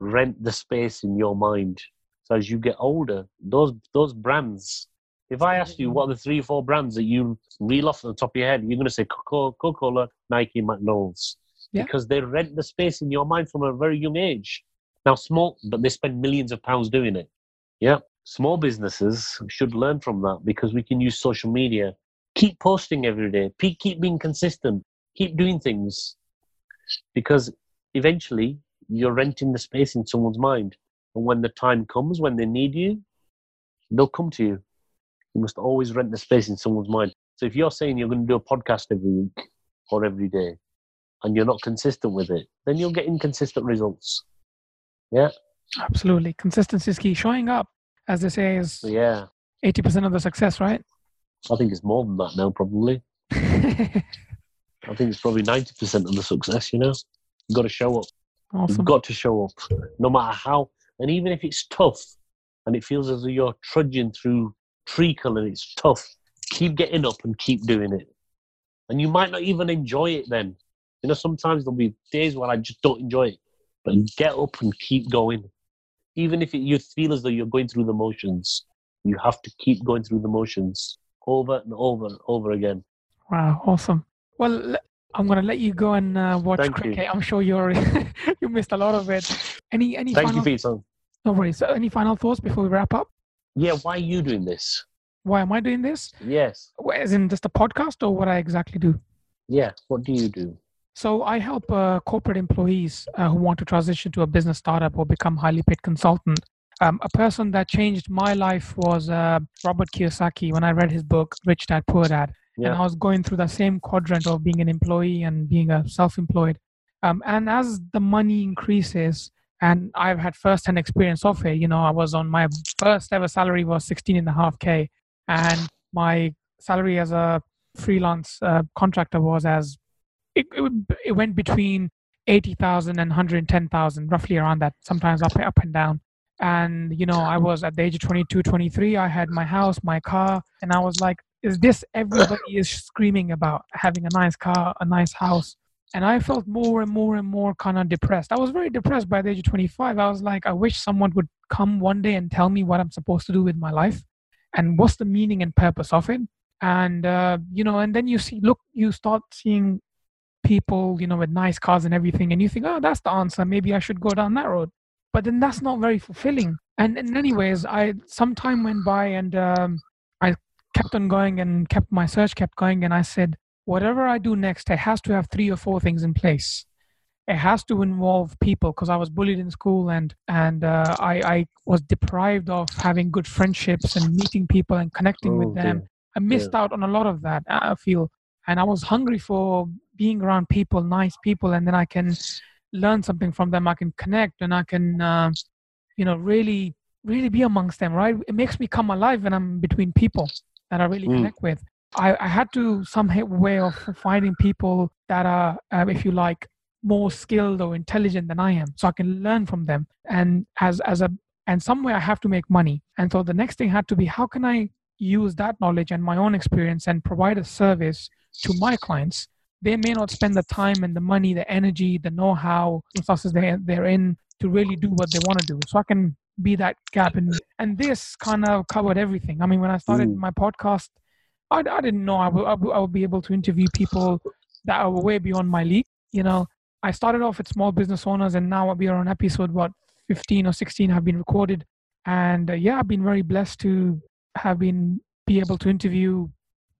rent the space in your mind. So as you get older, those those brands. If I asked you what are the three or four brands that you reel off the top of your head, you're going to say Coca Cola, Nike, McDonald's, Yeah. because they rent the space in your mind from a very young age. Now, small, but they spend millions of pounds doing it. Yeah, small businesses should learn from that because we can use social media. Keep posting every day. Keep being consistent. Keep doing things because eventually you're renting the space in someone's mind. And when the time comes, when they need you, they'll come to you. You must always rent the space in someone's mind. So if you're saying you're going to do a podcast every week or every day and you're not consistent with it, then you'll get inconsistent results. Yeah. Absolutely. Consistency is key. Showing up, as they say, is yeah. 80% of the success, right? I think it's more than that now, probably. I think it's probably 90% of the success, you know? You've got to show up. awesome. You've got to show up, no matter how. And even if it's tough and it feels as though you're trudging through treacle and it's tough, keep getting up and keep doing it. And you might not even enjoy it then. You know, sometimes there'll be days where I just don't enjoy it. But get up and keep going. Even if it, you feel as though you're going through the motions, you have to keep going through the motions over and over and over again. Wow, awesome. Well, I'm gonna let you go and uh, watch Thank you. cricket. I'm sure you're you missed a lot of it. Any any Thank final you your no worries. So any final thoughts before we wrap up? Yeah, why are you doing this? Why am I doing this? Yes. As in just a podcast or what I exactly do? Yeah, what do you do? So I help uh, corporate employees uh, who want to transition to a business startup or become highly paid consultant. Um, a person that changed my life was uh, Robert Kiyosaki. When I read his book Rich Dad Poor Dad, and I was going through the same quadrant of being an employee and being a self-employed. Um, and as the money increases, and I've had first-hand experience of it. You know, I was on my first ever salary was sixteen and a half k, and my salary as a freelance uh, contractor was as it, it, it went between 80,000 and 110,000 roughly around that sometimes up up and down and you know i was at the age of 22 23 i had my house my car and i was like is this everybody is screaming about having a nice car a nice house? And i felt more and more and more kind of depressed. I was very depressed by the age of 25 i was like i wish someone would come one day and tell me what i'm supposed to do with my life and what's the meaning and purpose of it. And uh, you know and then you see look you start seeing people you know with nice cars and everything and you think oh that's the answer. Maybe i should go down that road. But then that's not very fulfilling. And, and anyways i some time went by and um, kept on going and kept my search kept going and i said whatever i do next it has to have three or four things in place it has to involve people because i was bullied in school and and uh, I, I was deprived of having good friendships and meeting people and connecting Oh, with them. I missed out on a lot of that. I feel, and I was hungry for being around people, nice people, and then I can learn something from them. I can connect, and I can, uh, you know, really, really be amongst them. Right? It makes me come alive when I'm between people that I really Mm. connect with. I, I had to some way of finding people that are, um, if you like, more skilled or intelligent than I am, so I can learn from them. And as as a and somewhere I have to make money. And so the next thing had to be how can I use that knowledge and my own experience and provide a service to my clients they may not spend the time and the money, the energy, the know-how, resources they they're in to really do what they want to do. So I can be that gap, and and this kind of covered everything. I mean, when I started mm. my podcast, I, I didn't know I would, I would I would be able to interview people that are way beyond my league. You know, I started off with small business owners, and now we are on episode what 15 or 16 have been recorded, and uh, yeah, I've been very blessed to have been be able to interview,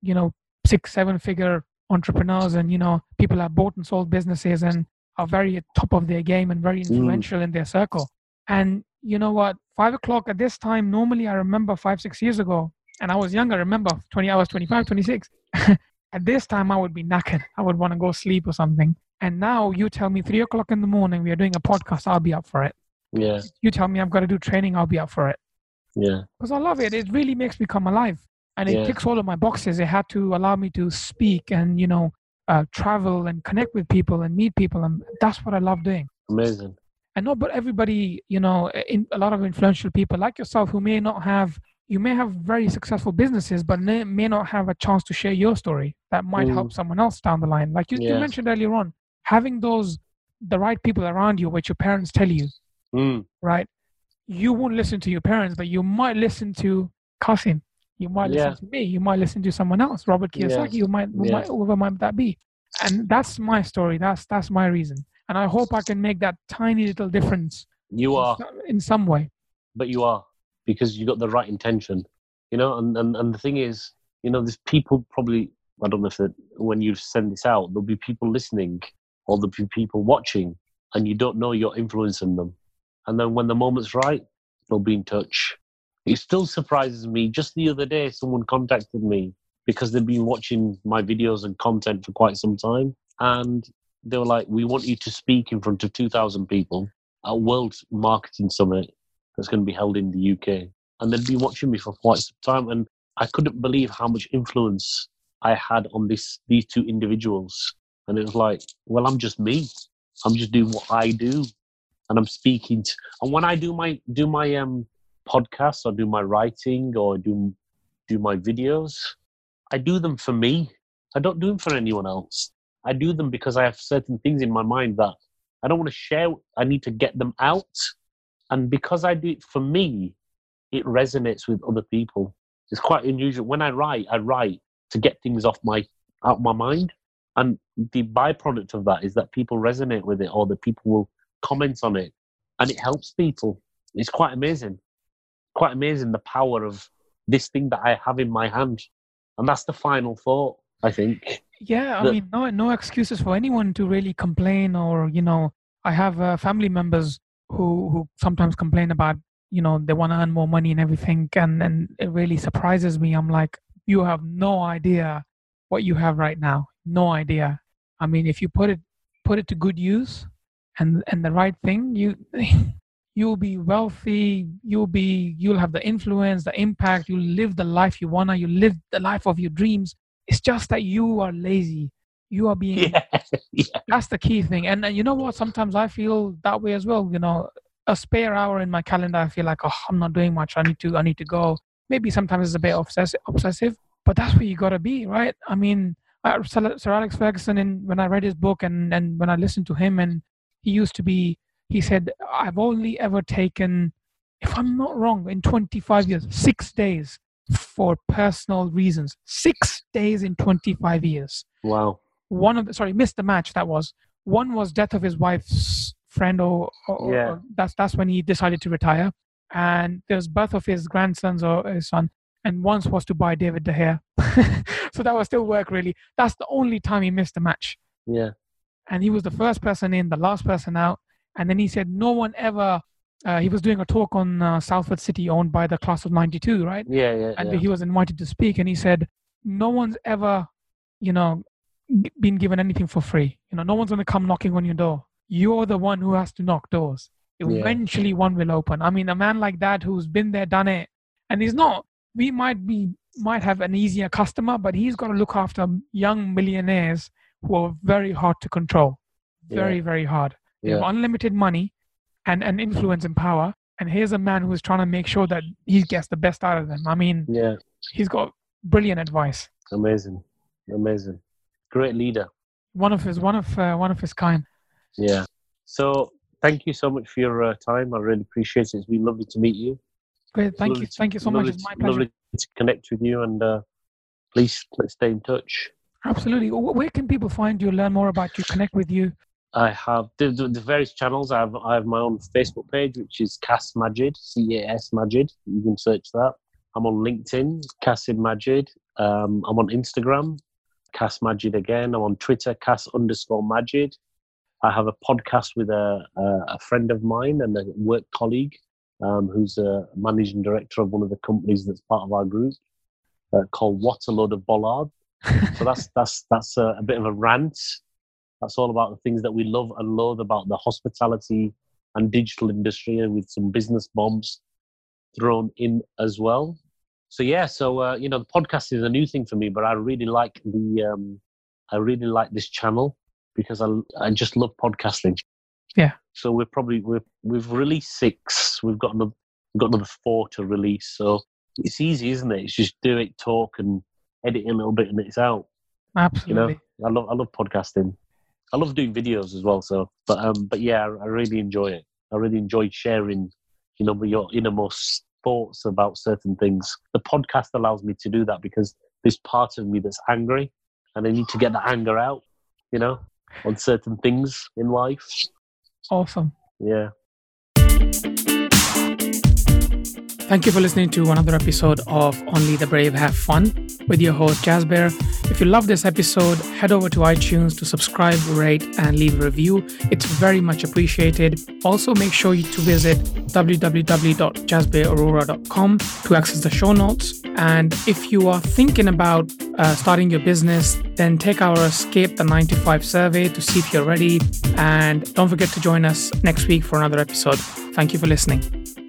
you know, six seven figure entrepreneurs and you know people have bought and sold businesses and are very at top of their game and very mm. influential mm. in their circle and you know what five o'clock at this time normally i remember five six years ago and i was younger I remember 20 hours 25 26 at this time i would be knackered. I would want to go sleep or something. And now you tell me three o'clock in the morning we are doing a podcast i'll be up for it. Yeah. You tell me i've got to do training i'll be up for it. Yeah. Because i love it. It really makes me come alive. And it yeah. ticks all of my boxes. It had to allow me to speak and you know uh, travel and connect with people and meet people, and that's what I love doing. Amazing. And not, but everybody, you know, in, a lot of influential people like yourself who may not have, you may have very successful businesses, but may, may not have a chance to share your story that might mm. help someone else down the line. Like you, yes. you, mentioned earlier on, having those, the right people around you, which your parents tell you, mm. right? You won't listen to your parents, but you might listen to Qasim you might listen yeah. to me. You might listen to someone else, Robert Kiyosaki. Yes. You might, yes. might, whoever might that be. And that's my story. That's that's my reason. And I hope I can make that tiny little difference. You are in some, in some way. But you are because you got the right intention. You know, and, and, and the thing is, you know, there's people probably I don't know if it, when you send this out, there'll be people listening or there'll be people watching, and you don't know you're influencing them. And then when the moment's right, they'll be in touch it still surprises me. Just the other day, someone contacted me because they've been watching my videos and content for quite some time. And they were like, We want you to speak in front of 2,000 people at World Marketing Summit that's going to be held in the UK. And they'd been watching me for quite some time. And I couldn't believe how much influence I had on this these two individuals. And it was like, well, I'm just me. I'm just doing what I do. And I'm speaking to, and when I do my do my um podcasts or do my writing or do do my videos, I do them for me. I don't do them for anyone else. I do them because I have certain things in my mind that I don't want to share. I need to get them out. And because I do it for me, it resonates with other people. It's quite unusual. When I write, I write to get things off my out my mind. And the byproduct of that is that people resonate with it or that people will comment on it. And it helps people. It's quite amazing quite amazing the power of this thing that I have in my hand. And that's the final thought, I think. Yeah, I that, mean, no, no excuses for anyone to really complain or, you know, I have uh, family members who, who sometimes complain about, you know, they want to earn more money and everything. And, and it really surprises me. I'm like, you have no idea what you have right now. No idea. I mean, if you put it, put it to good use and, and the right thing, you, you'll be wealthy you'll be you'll have the influence the impact you'll live the life you wanna you live the life of your dreams it's just that you are lazy. You are being yeah. yeah. that's the key thing. And, and you know what? Sometimes i feel that way as well you know. A spare hour in my calendar i feel like oh i'm not doing much. I need to i need to go. Maybe sometimes it's a bit obsessive obsessive but that's where you got to be right? I mean sir alex ferguson in when i read his book and and when i listened to him and he used to be he said, I've only ever taken, if I'm not wrong, in 25 years, six days for personal reasons. Six days in 25 years. Wow. One of the, sorry, missed the match that was. One was death of his wife's friend, or, or, yeah. or that's, that's when he decided to retire. And there's birth of his grandsons or his son. And once was to buy David De Gea. so that was still work, really. That's the only time he missed a match. Yeah. And he was the first person in, the last person out and then he said no one ever. Uh, he was doing a talk on uh, Salford City, owned by the class of '92, right? Yeah, yeah. And yeah. he was invited to speak, and he said, "No one's ever, you know, been given anything for free. You know, no one's going to come knocking on your door. You're the one who has to knock doors. Eventually, yeah. one will open. I mean, a man like that who's been there, done it, and he's not. We might be might have an easier customer, but he's got to look after young millionaires who are very hard to control. Very, Yeah. very hard. They have unlimited money and, and influence and power. And here's a man who's trying to make sure that he gets the best out of them. I mean, Yeah. he's got brilliant advice. Amazing. Amazing. Great leader. One of his, one of, uh, one of his kind. Yeah. So thank you so much for your uh, time. I really appreciate it. It's been lovely to meet you. Great. Thank Lovely you. to- Thank you so much. It's my pleasure. Lovely to connect with you, and uh, please let's stay in touch. Absolutely. Where can people find you, learn more about you, connect with you? I have the, the, the various channels. I have I have my own Facebook page, which is Cas Majid, C A S Majid. You can search that. I'm on LinkedIn, Qasim Majid. Um, I'm on Instagram, Cas Majid again. I'm on Twitter, Cas underscore Majid. I have a podcast with a, a, a friend of mine and a work colleague um, who's a managing director of one of the companies that's part of our group uh, called What a Load of Bollard. So that's that's that's a, a bit of a rant. That's all about the things that we love and loathe about the hospitality and digital industry, and with some business bombs thrown in as well. So yeah, so uh, you know, the podcast is a new thing for me, but I really like the um, I really like this channel because I I just love podcasting. Yeah. So we're probably we're we've released six. We've got another we've got another four to release. So it's easy, isn't it? It's just do it, talk, and edit a little bit, and it's out. Absolutely. You know, I love I love podcasting. I love doing videos as well. So, but um, but yeah, I, I really enjoy it. I really enjoy sharing, you know, your innermost thoughts about certain things. The podcast allows me to do that because there's part of me that's angry, and I need to get that anger out. You know, on certain things in life. Awesome. Yeah. Thank you for listening to another episode of Only the Brave Have Fun with your host Jasbir. If you love this episode, head over to iTunes to subscribe, rate, and leave a review. It's very much appreciated. Also, make sure you to visit www.jasbirarora.com to access the show notes. And if you are thinking about uh, starting your business, then take our Escape the 95 survey to see if you're ready. And don't forget to join us next week for another episode. Thank you for listening.